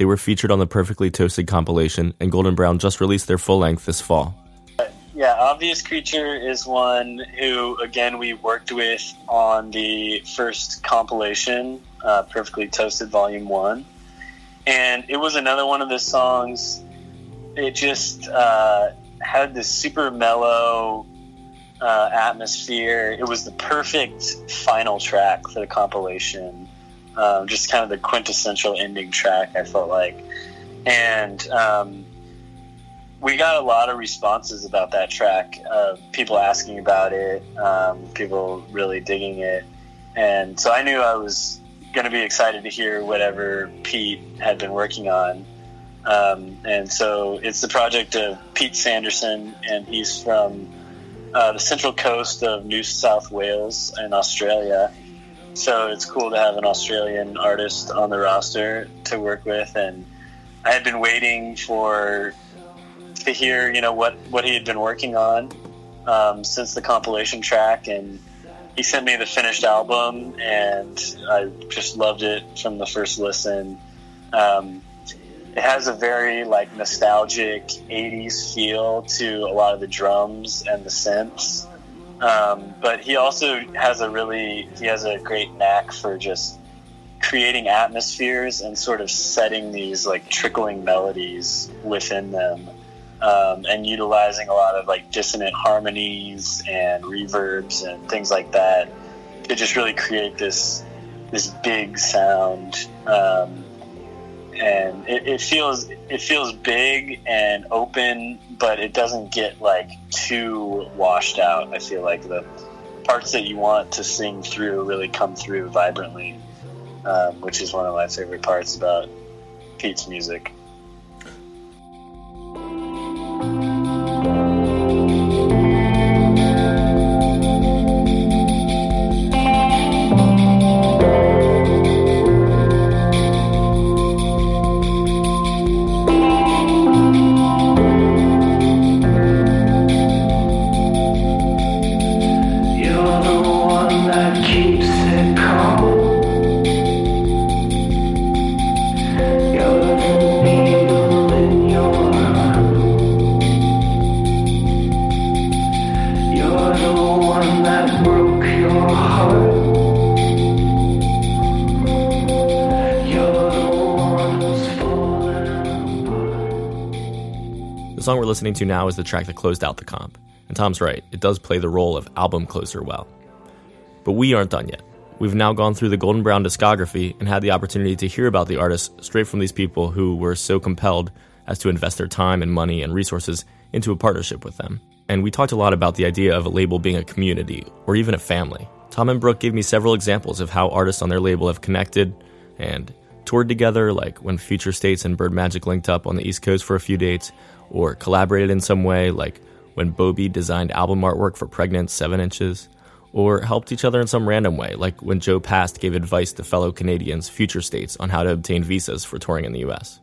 They were featured on the Perfectly Toasted compilation, and Golden Brown just released their full length this fall. Yeah, Obvious Creature is one who, again, we worked with on the first compilation, uh, Perfectly Toasted Volume 1. And it was another one of the songs. It just uh, had this super mellow uh, atmosphere. It was the perfect final track for the compilation. Um, just kind of the quintessential ending track, I felt like. And. Um, we got a lot of responses about that track. Uh, people asking about it, um, people really digging it, and so I knew I was going to be excited to hear whatever Pete had been working on. Um, and so it's the project of Pete Sanderson, and he's from uh, the central coast of New South Wales in Australia. So it's cool to have an Australian artist on the roster to work with, and I had been waiting for to hear, you know, what what he had been working on um, since the compilation track, and he sent me the finished album, and I just loved it from the first listen. Um, it has a very like nostalgic '80s feel to a lot of the drums and the synths, um, but he also has a really he has a great knack for just creating atmospheres and sort of setting these like trickling melodies within them um, and utilizing a lot of like dissonant harmonies and reverbs and things like that to just really create this this big sound um, and it, it feels it feels big and open but it doesn't get like too washed out i feel like. The parts that you want to sing through really come through vibrantly um, which is one of my favorite parts about pete's music listening to now is the track that closed out the comp. And Thom's right, it does play the role of album closer well. But we aren't done yet. We've now gone through the Golden Brown discography and had the opportunity to hear about the artists straight from these people who were so compelled as to invest their time and money and resources into a partnership with them. And we talked a lot about the idea of a label being a community or even a family. Thom and Brooke gave me several examples of how artists on their label have connected and toured together, like when Future States and Berdmajik linked up on the East Coast for a few dates, or collaborated in some way, like when Bobby designed album artwork for Pregnant 7 Inches, or helped each other in some random way, like when Jo Passed gave advice to fellow Canadians, Future States, on how to obtain visas for touring in the US.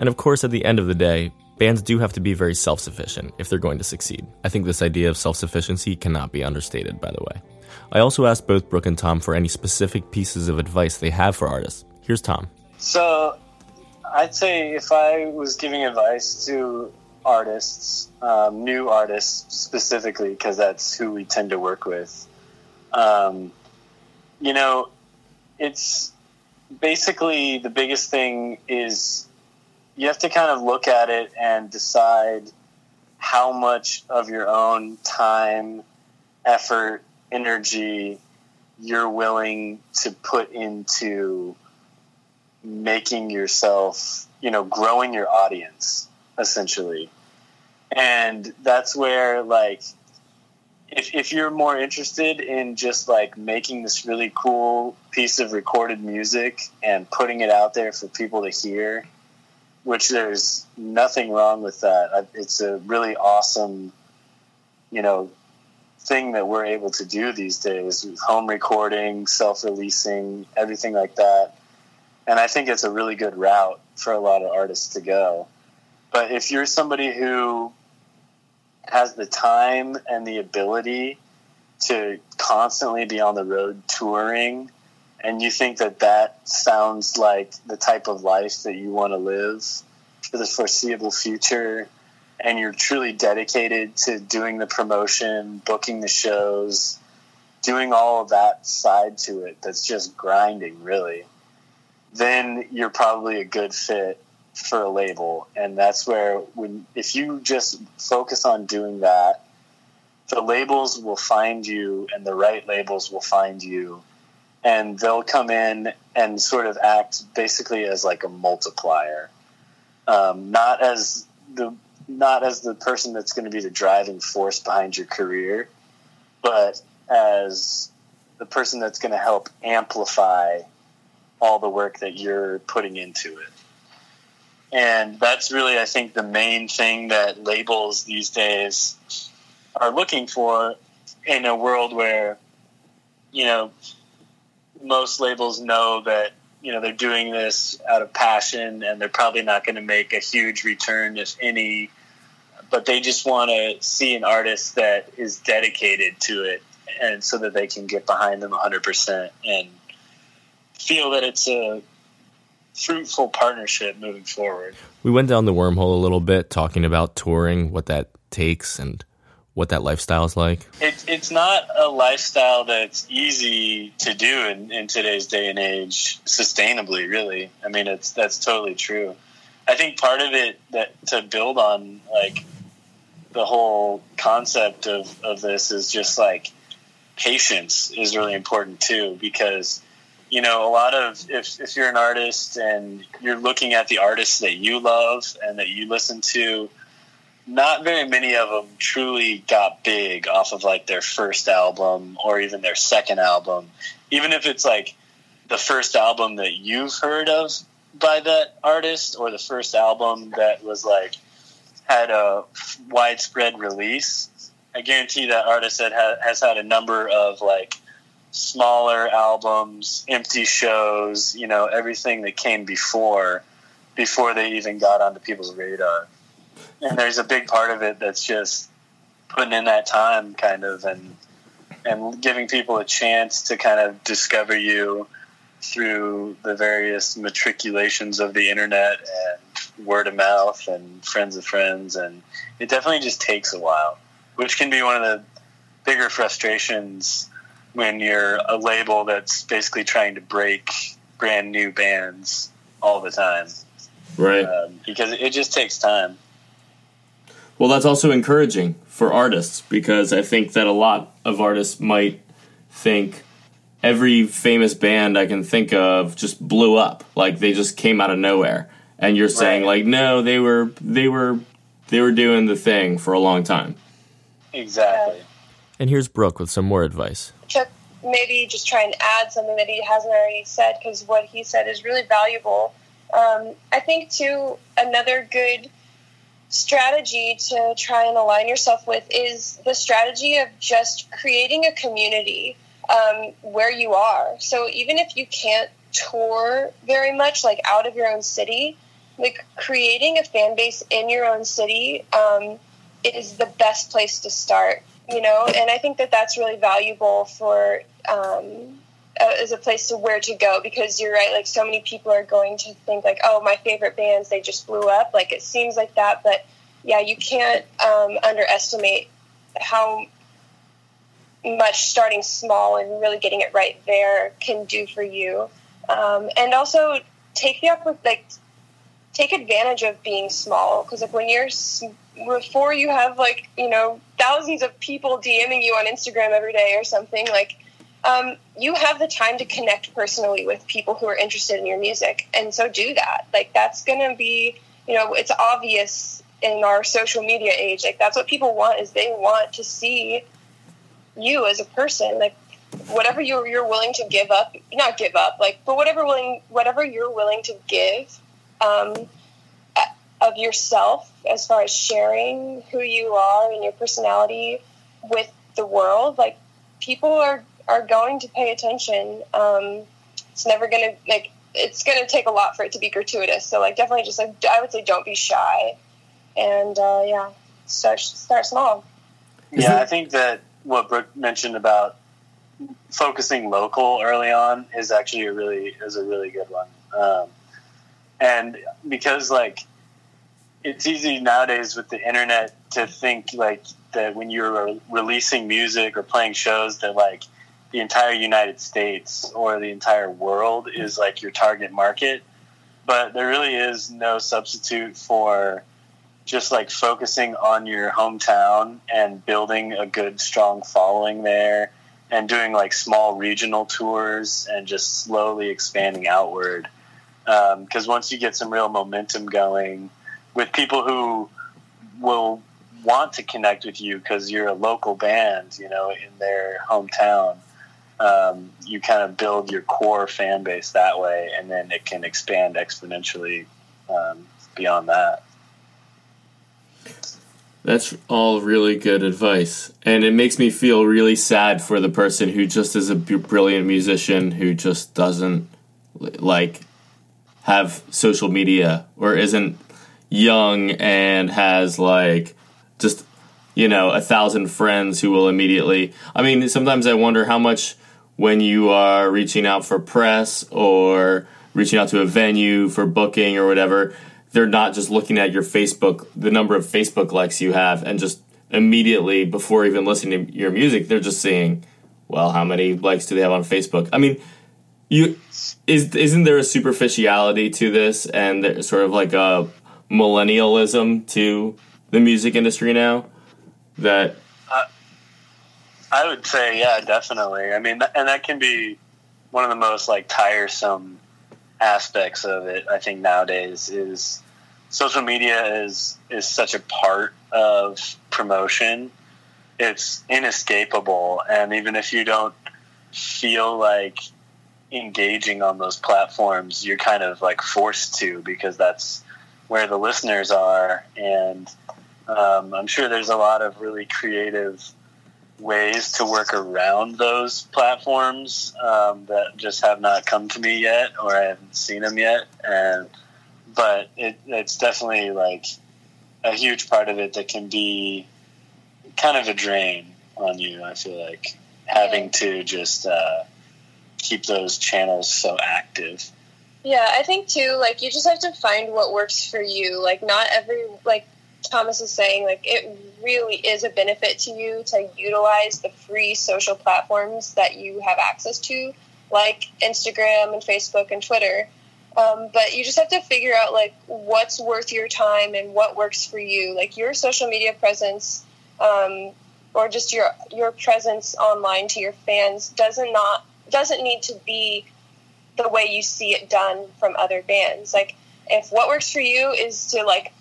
And of course, at the end of the day, bands do have to be very self sufficient if they're going to succeed. I think this idea of self sufficiency cannot be understated, by the way. I also asked both Brooke and Thom for any specific pieces of advice they have for artists. Here's Thom. So, I'd say if I was giving advice to artists, um, new artists specifically, because that's who we tend to work with, um, you know, it's basically the biggest thing is you have to kind of look at it and decide how much of your own time, effort, energy you're willing to put into making yourself, you know, growing your audience essentially. And that's where like if if you're more interested in just like making this really cool piece of recorded music and putting it out there for people to hear, which there's nothing wrong with that. It's a really awesome, you know, thing that we're able to do these days with home recording, self-releasing, everything like that. And I think it's a really good route for a lot of artists to go. But if you're somebody who has the time and the ability to constantly be on the road touring and you think that that sounds like the type of life that you want to live for the foreseeable future and you're truly dedicated to doing the promotion booking the shows doing all of that side to it that's just grinding really then you're probably a good fit for a label. And that's where when if you just focus on doing that the labels will find you and the right labels will find you. And they'll come in and sort of act basically as like a multiplier. Um, not as the not as the person that's going to be the driving force behind your career, but as the person that's going to help amplify all the work that you're putting into it. And that's really, I think, the main thing that labels these days are looking for in a world where, you know, most labels know that, you know, they're doing this out of passion and they're probably not going to make a huge return, if any, but they just want to see an artist that is dedicated to it and so that they can get behind them 100% and feel that it's a fruitful partnership moving forward. We went down the wormhole a little bit, talking about touring, what that takes, and what that lifestyle is like. It, it's not a lifestyle that's easy to do in, in today's day and age sustainably, really. I mean, it's that's totally true. I think part of it that to build on like the whole concept of, of this is just like patience is really important too because you know a lot of if, if you're an artist and you're looking at the artists that you love and that you listen to not very many of them truly got big off of like their first album or even their second album. Even if it's like the first album that you've heard of by that artist or the first album that was like had a widespread release i guarantee that artist that ha- has had a number of like smaller albums empty shows you know everything that came before before they even got onto people's radar. And there's a big part of it that's just putting in that time kind of and and giving people a chance to kind of discover you through the various matriculations of the internet and word of mouth and friends of friends. And it definitely just takes a while which can be one of the bigger frustrations when you're a label that's basically trying to break brand new bands all the time Right. um, because it just takes time Well, that's also encouraging for artists because I think that a lot of artists might think every famous band I can think of just blew up, like they just came out of nowhere. And you're saying Right. like, no, they were they were they were doing the thing for a long time. exactly And here's Brooke with some more advice. Chuck maybe just try and add something that he hasn't already said because what he said is really valuable. Um, I think too another good strategy to try and align yourself with is the strategy of just creating a community um, where you are. So even if you can't tour very much, like out of your own city, like creating a fan base in your own city um, is the best place to start. You know, and I think that that's really valuable for um, as a place to where to go because you're right. Like so many people are going to think like, oh, my favorite bands they just blew up. Like it seems like that, but yeah, you can't um, underestimate how much starting small and really getting it right there can do for you. Um, and also take the up like take advantage of being small because like when you're before you have like you know thousands of people DMing you on Instagram every day or something like um, you have the time to connect personally with people who are interested in your music. And so do that. Like that's gonna be you know it's obvious in our social media age. Like that's what people want is they want to see you as a person. Like whatever you're, you're willing to give up not give up like but whatever willing whatever you're willing to give um, of yourself as far as sharing who you are and your personality with the world like people are are going to pay attention. Um, it's never gonna like it's gonna take a lot for it to be gratuitous. So like definitely just like i would say don't be shy and uh, yeah start start small. Yeah, I think that what Brooke mentioned about focusing local early on is actually a really is a really good one. Um, and because like it's easy nowadays with the internet to think like that when you're releasing music or playing shows that like the entire United States or the entire world is like your target market, but there really is no substitute for just like focusing on your hometown and building a good strong following there and doing like small regional tours and just slowly expanding outward. Um, because once you get some real momentum going with people who will want to connect with you because you're a local band, you know, in their hometown. Um, you kind of build your core fan base that way, and then it can expand exponentially um, beyond that. That's all really good advice. And it makes me feel really sad for the person who just is a b- brilliant musician who just doesn't like have social media or isn't young and has like just you know a thousand friends who will immediately i mean sometimes i wonder how much when you are reaching out for press or reaching out to a venue for booking or whatever they're not just looking at your facebook the number of facebook likes you have and just immediately before even listening to your music they're just seeing well how many likes do they have on facebook? I mean you is isn't there a superficiality to this and sort of like a millennialism to the music industry now that I would say, yeah, definitely. I mean, and that can be one of the most like tiresome aspects of it. I think nowadays is social media is is such a part of promotion. It's inescapable, and even if you don't feel like engaging on those platforms, you're kind of like forced to because that's where the listeners are, and um, I'm sure there's a lot of really creative ways to work around those platforms um, that just have not come to me yet, or I haven't seen them yet. And but it, it's definitely like a huge part of it that can be kind of a drain on you. I feel like having to just uh, keep those channels so active. Yeah, I think too, like you just have to find what works for you. Like not every like Thomas is saying, like it really is a benefit to you to utilize the free social platforms that you have access to, like Instagram and Facebook and Twitter. Um, but you just have to figure out like what's worth your time and what works for you. Like your social media presence, um, or just your your presence online to your fans doesn't not doesn't need to be the way you see it done from other bands. Like if what works for you is to like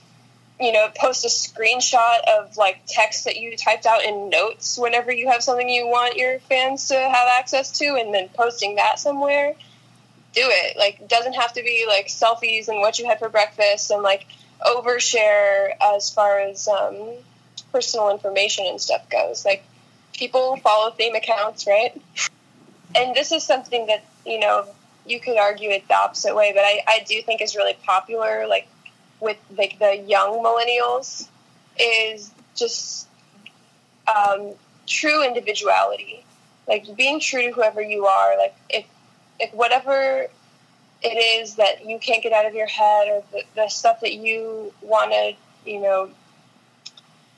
you know post a screenshot of like text that you typed out in notes whenever you have something you want your fans to have access to and then posting that somewhere do it. Like doesn't have to be like selfies and what you had for breakfast and like overshare as far as um, personal information and stuff goes. Like people follow theme accounts right? And this is something that you know you could argue it the opposite way but i, I do think is really popular like with like the young millennials is just um, true individuality. Like being true to whoever you are like if if whatever it is that you can't get out of your head or the, the stuff that you want to you know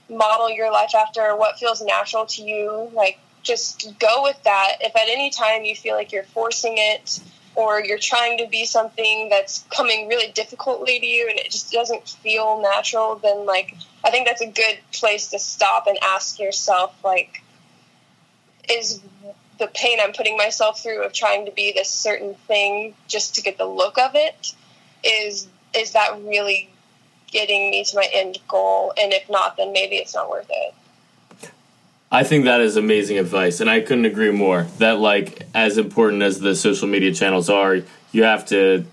model your life after or what feels natural to you like just go with that. If at any time you feel like you're forcing it or you're trying to be something that's coming really difficultly to you and it just doesn't feel natural then like i think that's a good place to stop and ask yourself like is the pain i'm putting myself through of trying to be this certain thing just to get the look of it is is that really getting me to my end goal? And if not then maybe it's not worth it I think that is amazing advice, and I couldn't agree more. That like as important as the social media channels are, you have to.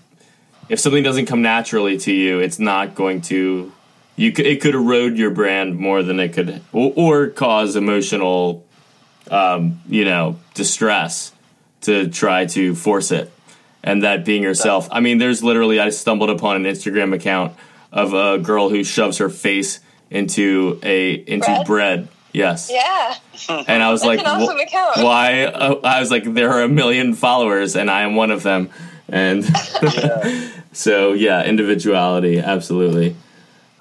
If something doesn't come naturally to you, it's not going to. You could, it could erode your brand more than it could, or, or cause emotional, um, you know, distress to try to force it. And that being yourself. I mean, there's literally I stumbled upon an Instagram account of a girl who shoves her face into a into Bread? bread. Yes. yeah And I was That's like, awesome "Wh- why? Uh, I was like, there are a million followers, and I am one of them. And so, yeah, individuality, absolutely.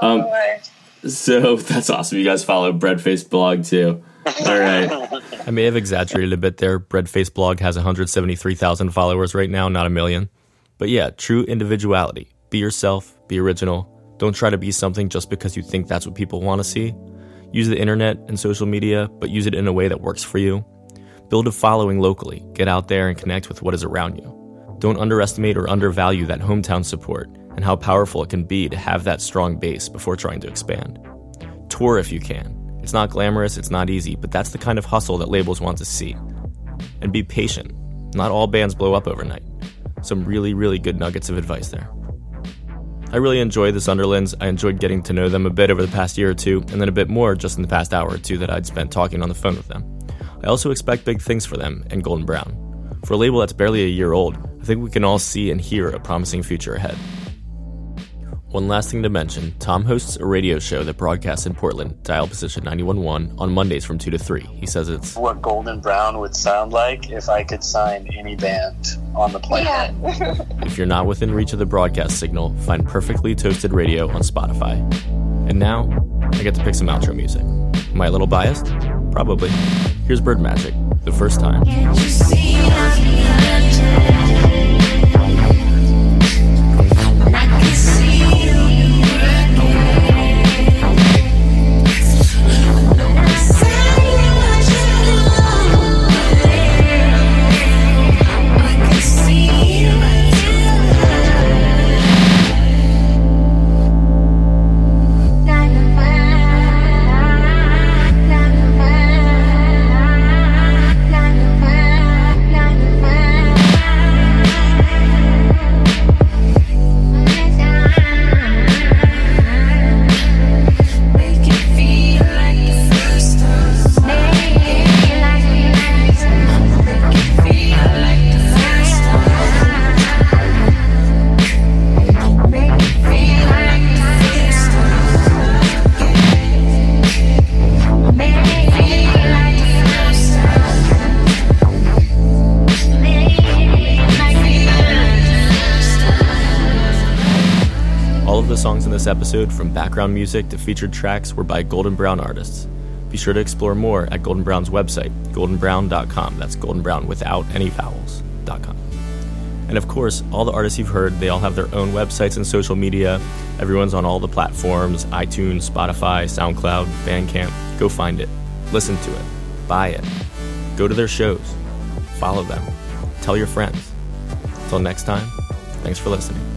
Um, Or- So that's awesome. You guys follow Breadface blog too. All right. I may have exaggerated a bit there. Breadface blog has 173,000 followers right now, not a million. But yeah, true individuality. Be yourself, be original. Don't try to be something just because you think that's what people want to see. Use the internet and social media, but use it in a way that works for you. Build a following locally. Get out there and connect with what is around you. Don't underestimate or undervalue that hometown support and how powerful it can be to have that strong base before trying to expand. Tour if you can. It's not glamorous, it's not easy, but that's the kind of hustle that labels want to see. And be patient. Not all bands blow up overnight. Some really, really good nuggets of advice there. I really enjoy the Sunderlands. I enjoyed getting to know them a bit over the past year or two, and then a bit more just in the past hour or two that I'd spent talking on the phone with them. I also expect big things for them and Golden Brown. For a label that's barely a year old, I think we can all see and hear a promising future ahead. One last thing to mention Thom hosts a radio show that broadcasts in Portland, dial position 911, on Mondays from 2 to 3. He says it's What Golden Brown would sound like if I could sign any band on the planet. Yeah. If you're not within reach of the broadcast signal, find Perfectly Toasted Radio on Spotify. And now, I get to pick some outro music. Am I a little biased? Probably. Here's Berdmajik, the first time. Episode, from background music to featured tracks, were by Golden Brown artists. Be sure to explore more at Golden Brown's website, goldenbrown.com. That's Golden Brown without any vowels.com. And of course, all the artists you've heard, they all have their own websites and social media. Everyone's on all the platforms iTunes, Spotify, SoundCloud, Bandcamp. Go find it. Listen to it. Buy it. Go to their shows. Follow them. Tell your friends. Until next time, thanks for listening.